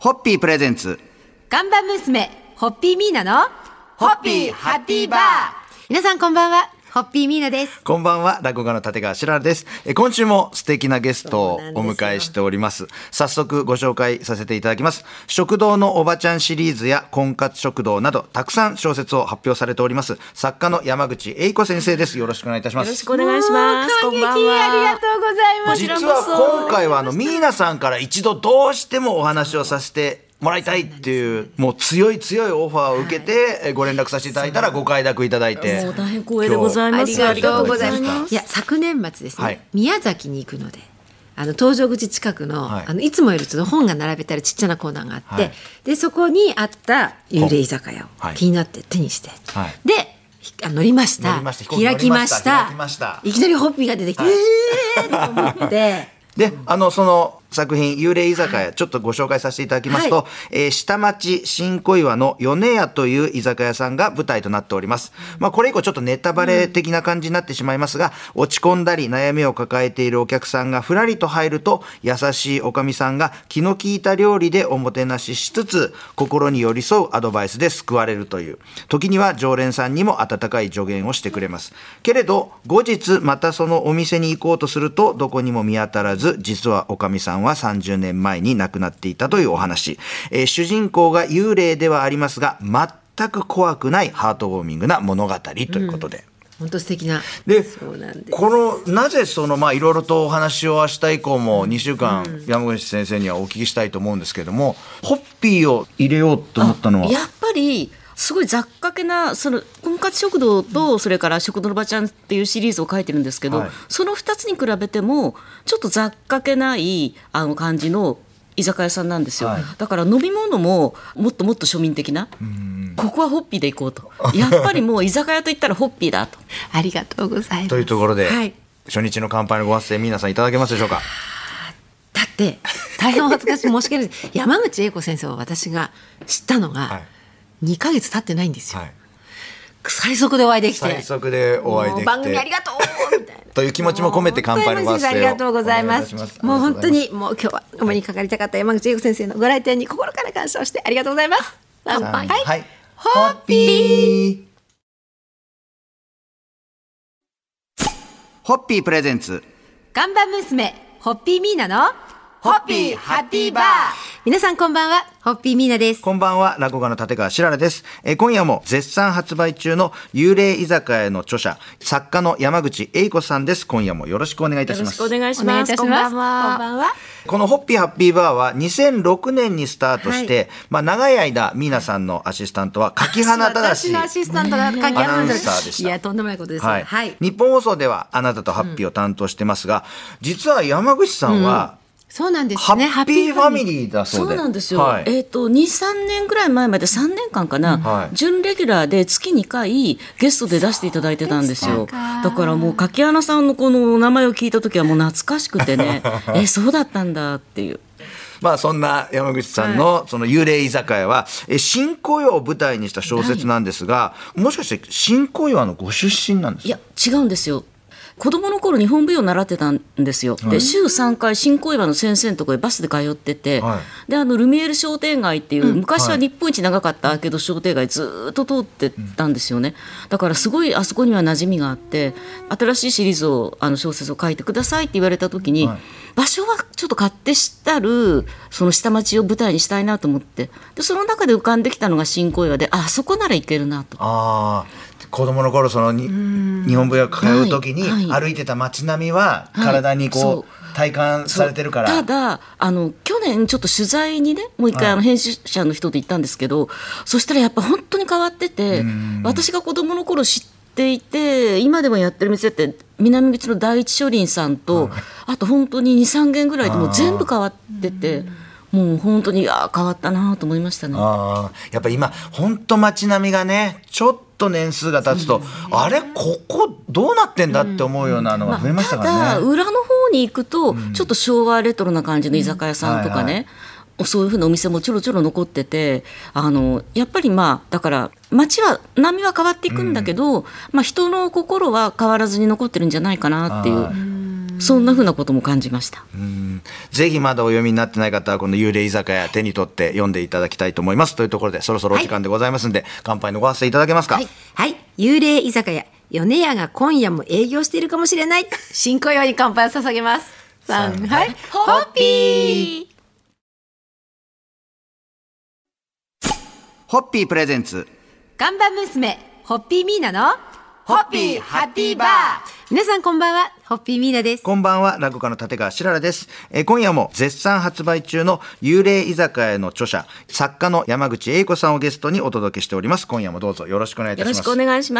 ホッピープレゼンツ。看板娘、ホッピーミーナの、ホッピーハッピーバー。皆さんこんばんは、ホッピーミーナです。こんばんは、落語家の立川しららです。え今週も素敵なゲストをお迎えしております。早速ご紹介させていただきます。食堂のおばちゃんシリーズや婚活食堂など、たくさん小説を発表されております。作家の山口栄子先生です。よろしくお願いいたしますよろし。くお願いします。こんばん感激ありがは。とうございます。実は今回はあのミーナさんから一度どうしてもお話をさせてもらいたいっていうもう強い強いオファーを受けてえご連絡させていただいたらご快諾いただいてもう大変光栄でございあます。りがとうございありがとうございます。いや、昨年末ですね、はい。宮崎に行くので。あの搭乗口近くの,、はい。い、あのいつもよりちょっと本が並べてあるちっちゃなコーナーがあって、はい。でそこにあった幽霊居酒屋をはい。気になって手にして、はい。で乗りました。開きました。乗りました。開きました。いきなりホッピーが出てきて、えーと思って。で、あの、その作品、幽霊居酒屋、ちょっとご紹介させていただきますと、はえー下町新小岩の米屋という居酒屋さんが舞台となっております。まあ、これ以降ちょっとネタバレ的な感じになってしまいますが、落ち込んだり悩みを抱えているお客さんがふらりと入ると、優しいおかみさんが気の利いた料理でおもてなししつつ、心に寄り添うアドバイスで救われるという、時には常連さんにも温かい助言をしてくれます。けれど、後日またそのお店に行こうとすると、どこにも見当たらず、実はおかみさんは30年前に亡くなっていたというお話。えー主人公が幽霊ではありますが、全く怖くないハートウォーミングな物語ということで。本当素敵な。でそうなんです。このなぜそのまあいろいろとお話を明日以降も2週間山口先生にはお聞きしたいと思うんですけどもホッピーを入れようと思ったのは？やっぱりすごい雑貨系なその婚活食堂とそれから食堂のおばちゃんっていうシリーズを書いてるんですけど、はい。その2つに比べてもちょっと雑貨系ないあの感じの居酒屋さんなんですよ、はい。だから飲み物ももっともっと庶民的なここはホッピーで行こうと。やっぱりもう居酒屋といったらホッピーだと。ありがとうございます。というところで、はい。初日の乾杯のご発声皆さんいただけますでしょうか？だって 大変お恥ずかしい申し訳ないです。山口英子先生を私が知ったのが2ヶ月経ってないんですよ、はい。最速でお会いできて。最速でお会いできて。番組ありがとうみたいなという気持ちも込めて乾杯のありがとうございます。もう本当にもう今日はお目にかかりたかった山口英子先生のご来店に心から感謝をしてありがとうございます。乾杯。はい、はい、ホッピー。ホッピープレゼンツ。看板娘ホッピーミーナのホッピーハッピーバー皆さんこんばんはホッピーミーナです。こんばんは、落語家の立川しららです。えー今夜も絶賛発売中の幽霊居酒屋の著者、作家の山口栄子さんです。今夜もよろしくお願いいたします。よろしくお願いします。たします。こんばんは。こんばんはこのホッピーハッピーバーは2006年にスタートして、まあ長い間、ミーナさんのアシスタントは柿花忠私のアシスタントが柿アナウン原サーでした。いやとんでもないことですはい、はい。日本放送ではあなたとハッピーを担当してますが、実は山口さんは、そうなんですハねッピーファミリーだそうそで。うなんですよ。はいえっ、と二三年ぐらい前まで三年間かな、はい準レギュラーで月2回ゲストで出していただいてたんですよ。かだからもう柿穴さんのこのお名前を聞いた時はもう懐かしくてね、えそうだったんだっていう。まあそんな山口さんのその幽霊居酒屋は、え新小岩を舞台にした小説なんですが、もしかして新小岩のご出身なんですか？いや違うんですよ。子供の頃日本舞踊を習ってたんですよ。で週3回新小岩の先生のところへバスで通ってて、はであのルミエール商店街っていう、昔ははい。日本一長かったアーケード商店街ずーっと通ってたんですよね。だからすごいあそこには馴染みがあって新しいシリーズをあの小説を書いてくださいって言われた時に、はい。場所はちょっと勝手知ったるその下町を舞台にしたいなと思って。でその中で浮かんできたのが新小岩であそこならいけるなと。ああ子供の頃そのに日本舞踊通う時に歩いてた街並みは体にこそう。体感されてるから、ただあの去年ちょっと取材にねもう一回あの編集者の人と行ったんですけど、そしたらやっぱ本当に変わってて私が子供の頃知っていて今でもやってる店って南口の第一書林さんと、あと本当に23軒ぐらいでもう全部変わってて。もう本当にいや変わったなと思いましたね。ああやっぱ今本当街並みがねちょっと年数が経つと、あれここどうなってんだって思うようなのが増えましたかただらね。裏の方に行くと、ちょっと昭和レトロな感じの居酒屋さんとかね、はい。そういうふうなお店もちょろちょろ残っててあのやっぱりまあだから街は波は変わっていくんだけど、まあ、人の心は変わらずに残ってるんじゃないかなっていう。そんなふうなことも感じました。ぜひまだお読みになってない方はこの幽霊居酒屋手に取って読んでいただきたいと思います。というところでそろそろお時間でございますんで、乾杯のご発声いただけますか、はい、はい、幽霊居酒屋米屋が今夜も営業しているかもしれない。新小岩に乾杯を捧げます。三はい。ホッピー。ホッピープレゼンツ。看板娘ホッピーミーナのホッピーハッピーバー皆さんこんばんはホッピーミーナですこんばんは、落語家の立川しららです。えー今夜も絶賛発売中の幽霊居酒屋の著者、作家の山口英子さんをゲストにお届けしております。今夜もどうぞよろしくお願いいたよします。よろし。くお願いしこ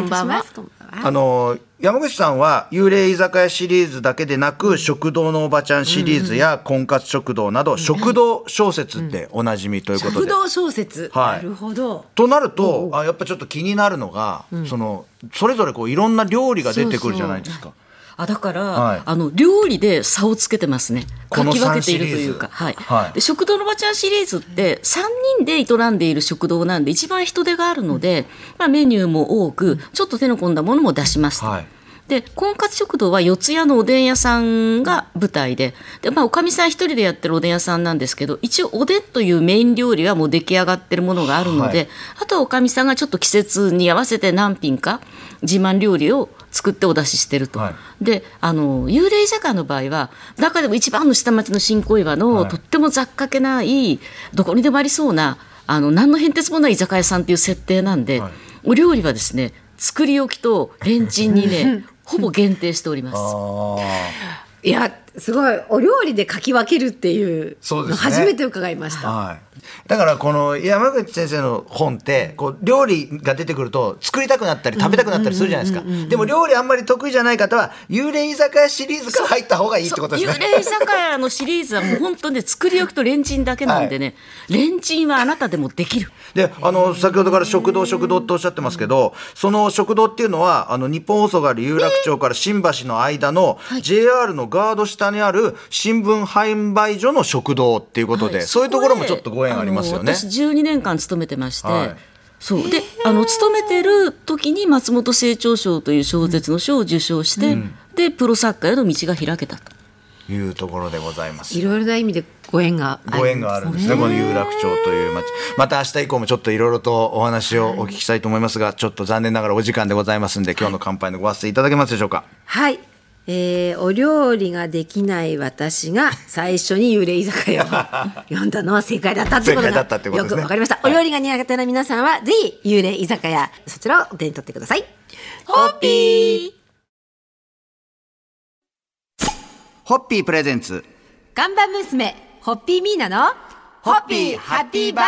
んばんはます。こんばんはあのー山口さんは幽霊居酒屋シリーズだけでなく、食堂のおばちゃんシリーズや婚活食堂など、食堂小説でおなじみということで。食堂小説、はい。なるほど。となるとあやっぱちょっと気になるのが、そのそれぞれこういろんな料理が出てくるじゃないですか。あだから、はい。あの料理で差をつけてますね。この書き分けているというか、3はい。はい。で食堂のおばちゃんシリーズって3人で営んでいる食堂なんで一番人手があるので、まあ、メニューも多くちょっと手の込んだものも出します。と。はい。で婚活食堂は四谷のおでん屋さんが舞台で。で、まあ、おかみさん一人でやってるおでん屋さんなんですけど一応おでんというメイン料理はもう出来上がってるものがあるので、はい。あとはおかみさんがちょっと季節に合わせて何品か自慢料理を作ってお出ししてると。はいであの幽霊居酒屋の場合は中でも一番の下町の新小岩の、はいとっても雑貨けないどこにでもありそうなあの何の変哲もない居酒屋さんっていう設定なんで、はいお料理はですね作り置きとレンチンにね ほぼ限定しております。あいやすごいお料理で書き分けるっていうの初めて伺いました、はい、だからこの山口先生の本ってこう料理が出てくると作りたくなったり食べたくなったりするじゃないですか。でも料理あんまり得意じゃない方は幽霊居酒屋シリーズから入った方がいいってことですね。幽霊居酒屋のシリーズはもう本当に作り置きとレンチンだけなんでね、レンチンはあなたでもできる。であの先ほどから食堂食堂っておっしゃってますけどその食堂っていうのはあの日本放送がある有楽町から新橋の間の JR のガード下にある新聞販売所の食堂っていうことで、はいそういうところもちょっとご縁ありますよね。私12年間勤めてまして、はいそうであの勤めてる時に松本清張賞という小説の賞を受賞して、でプロ作家への道が開けたと。いうところでございます。いろいろな意味でご縁があるご縁があるんですね、この有楽町という町。また明日以降もちょっといろいろとお話をお聞きしたいと思いますが、ちょっと残念ながらお時間でございますんで、今日の乾杯のご発声いただけますでしょうか？はい、えーお料理ができない私が最初に幽霊居酒屋を 読んだのは正解だったってこと正解だったってことがですね。よくわかりました、お料理が苦手な皆さんはぜひ幽霊居酒屋そちらをお手に取ってください。ホッピー。ホッピープレゼンツ。看板娘ホッピーミーナのホッピーハッピーバー。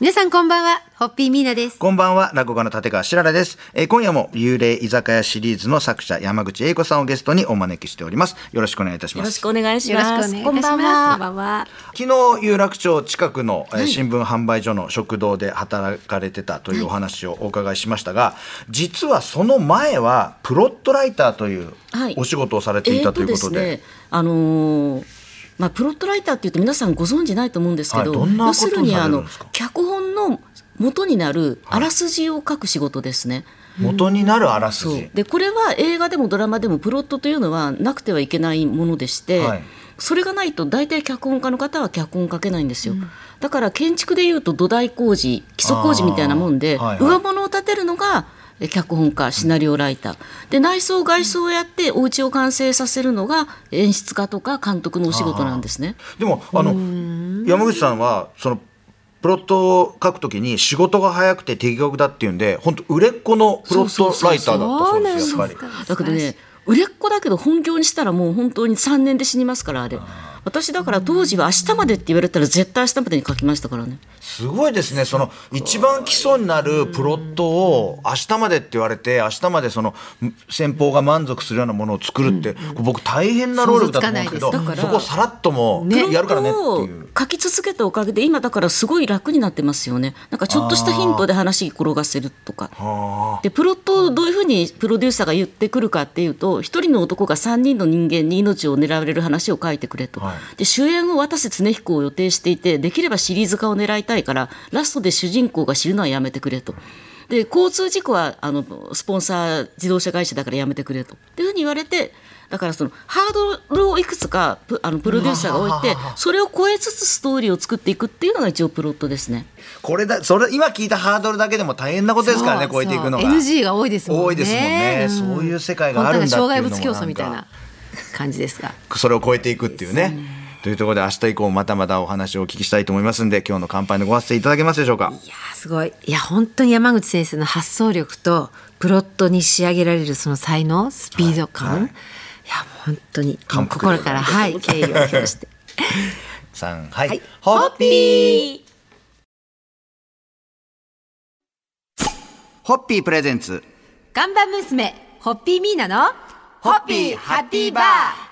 皆さんこんばんは。ホッピーミーナです。こんばんは、落語家の立川しららです。えー今夜も幽霊居酒屋シリーズの作者、山口英子さんをゲストにお招きしております。よろしくお願いいたします。よろし。くお願いします。こんばんは。こんばんは。昨日有楽町近くの、えー新聞販売所の食堂で働かれてたというお話をお伺いしましたが、実はその前はプロットライターというはい。お仕事をされていたということで,、えーとですね、あのーまあ、プロットライターっていうと皆さんご存知ないと思うんですけど、はいど要するにあの脚本の元になるあらすじを書く仕事ですね。元になるあらすそう。じ。でこれは映画でもドラマでもプロットというのはなくてはいけないものでして、はい。それがないと大体脚本家の方は脚本書けないんですよ、だから建築でいうと土台工事基礎工事みたいなもんで、はいはい。上物を建てるのがえ脚本家シナリオライター。で内装外装をやってお家を完成させるのが演出家とか監督のお仕事なんですね。でもあの山口さんはそのプロットを書くときに仕事が早くて的確だっていうんで本当売れっ子のプロットライターだったそうですやっぱり。だけどね売れっ子だけど本業にしたらもう本当に3年で死にますからあれ私だから当時は明日までって言われたら絶対明日までに書きましたからね。すごいですね。その一番基礎になるプロットを明日までって言われて明日までその先方が満足するようなものを作るって、僕大変な労力だと思うんですけどそこをさらっともやるからねっていう。書き続けたおかげで今だからすごい楽になってますよね。なんかちょっとしたヒントで話転がせるとか。はでプロットをどういうふうにプロデューサーが言ってくるかっていうと一人の男が3人の人間に命を狙われる話を書いてくれと、はいで主演を渡瀬恒彦を予定していてできればシリーズ化を狙いたいからラストで主人公が死ぬのはやめてくれと。で交通事故はあのスポンサー自動車会社だからやめてくれと。っていうふうに言われてだからそのハードルをいくつかプあのプロデューサーが置いてそれを超えつつストーリーを作っていくっていうのが一応プロットですね。これだそれ今聞いたハードルだけでも大変なことですからね超えていくのが NG が多いですもんね。多いですもんね、んそういう世界があるんだっていうの障害物競争みたいんな感じですが。それを超えていくっていうね。というところで明日以降もまたまたお話をお聞きしたいと思いますんで今日の乾杯のご発声いただけますでしょうか。いやーすごい。いや本当に山口先生の発想力とプロットに仕上げられるその才能スピード感、い、やもう本当に心からはい敬意を表して。3はい、はい。ホッピー。ホッピープレゼンツ。看板娘ホッピーミーナのホッピーハッピーバー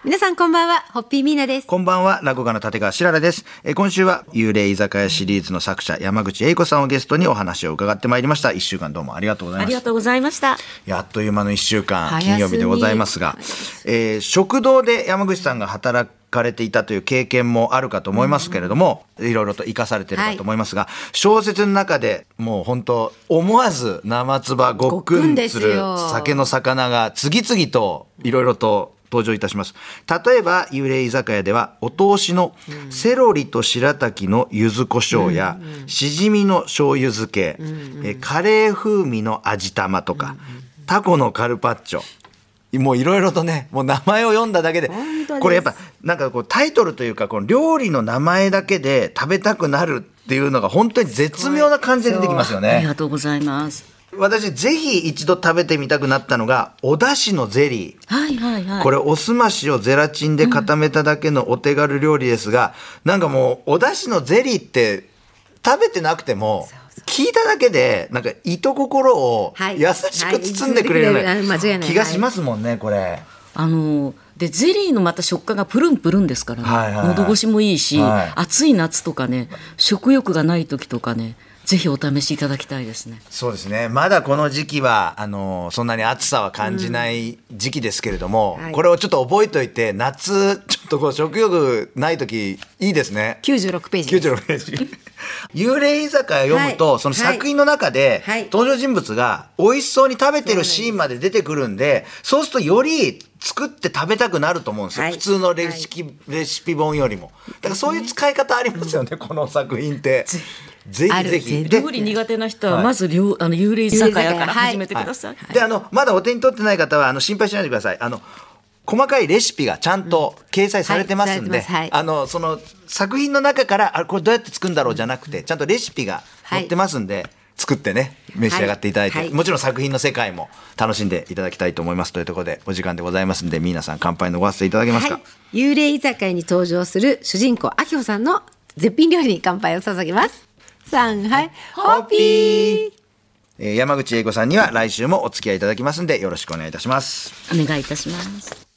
皆さんこんばんはホッピーミーナですこんばんは、落語家の立川しららです。えー今週は幽霊居酒屋シリーズの作者、山口英子さんをゲストにお話を伺ってまいりました。一週間どうもありがとうございます。ありがとうございました。やっという間の一週間、金曜日でございますが、えー食堂で山口さんが働かれていたという経験もあるかと思いますけれども、いろいろと生かされてるかと思いますが、小説の中でもう本当思わず生唾ごっくんするごっくんですよ酒の魚が次々といろいろと登場いたします。例えば、幽霊居酒屋では、お通しのセロリと白滝の柚子胡椒や、しじみの醤油漬け、えカレー風味の味玉とか、タコのカルパッチョ。もういろいろとね、もう名前を読んだだけでこれやっぱ、なんかこうタイトルというか、この料理の名前だけで食べたくなるっていうのが本当に絶妙な感じで出てきますよありね。がとうございます。私、ぜひ一度食べてみたくなったのが、お出汁のゼリー。はいはいはい。これおすましをゼラチンで固めただけのお手軽料理ですが、なんかもうお出汁のゼリーって食べてなくても聞いただけでなんか糸心をはい。優しく包んでくれるようはい。間違いない。な気がしますもんねこれ。あのでゼリーのまた食感がプルンプルンですからね、はいはいはい。喉越しもいいし、はい。暑い夏とかね食欲がない時とかねぜひお試しいただきたいですね。そうですねまだこの時期はあのそんなに暑さは感じない時期ですけれども、はいこれをちょっと覚えておいて夏ちょっとこう食欲ない時いいですね。96ページ96ページ。幽霊居酒屋読むと、はいその作品の中で、はい登場人物が美味しそうに食べてるシーンまで出てくるんで、そうするとより作って食べたくなると思うんですよ。はい普通のレシピ、レシピ本よりも。だからそういう使い方ありますよね、この作品って。ぜひぜひ。料理苦手な人ははい。まず料、あの幽霊居酒屋から始めてください。で、あの、まだお手に取ってない方は、あの、心配しないでください。あの、細かいレシピがちゃんと掲載されてますんで、はいされてます。はい。あの、その、作品の中から、あこれどうやって作るんだろうじゃなくて、ちゃんとレシピが載ってますんで、作ってね、召し上がっていただいて、はい。はい。もちろん作品の世界も楽しんでいただきたいと思いますというところで、お時間でございますんで、皆さん乾杯のご発声いただけますか？はい、幽霊居酒屋に登場する主人公あきほさんの絶品料理に乾杯を捧げます3はいホッピーえー山口英子さんには来週もお付き合いいただきますんで、よろしくお願いいたします。お願いいたします。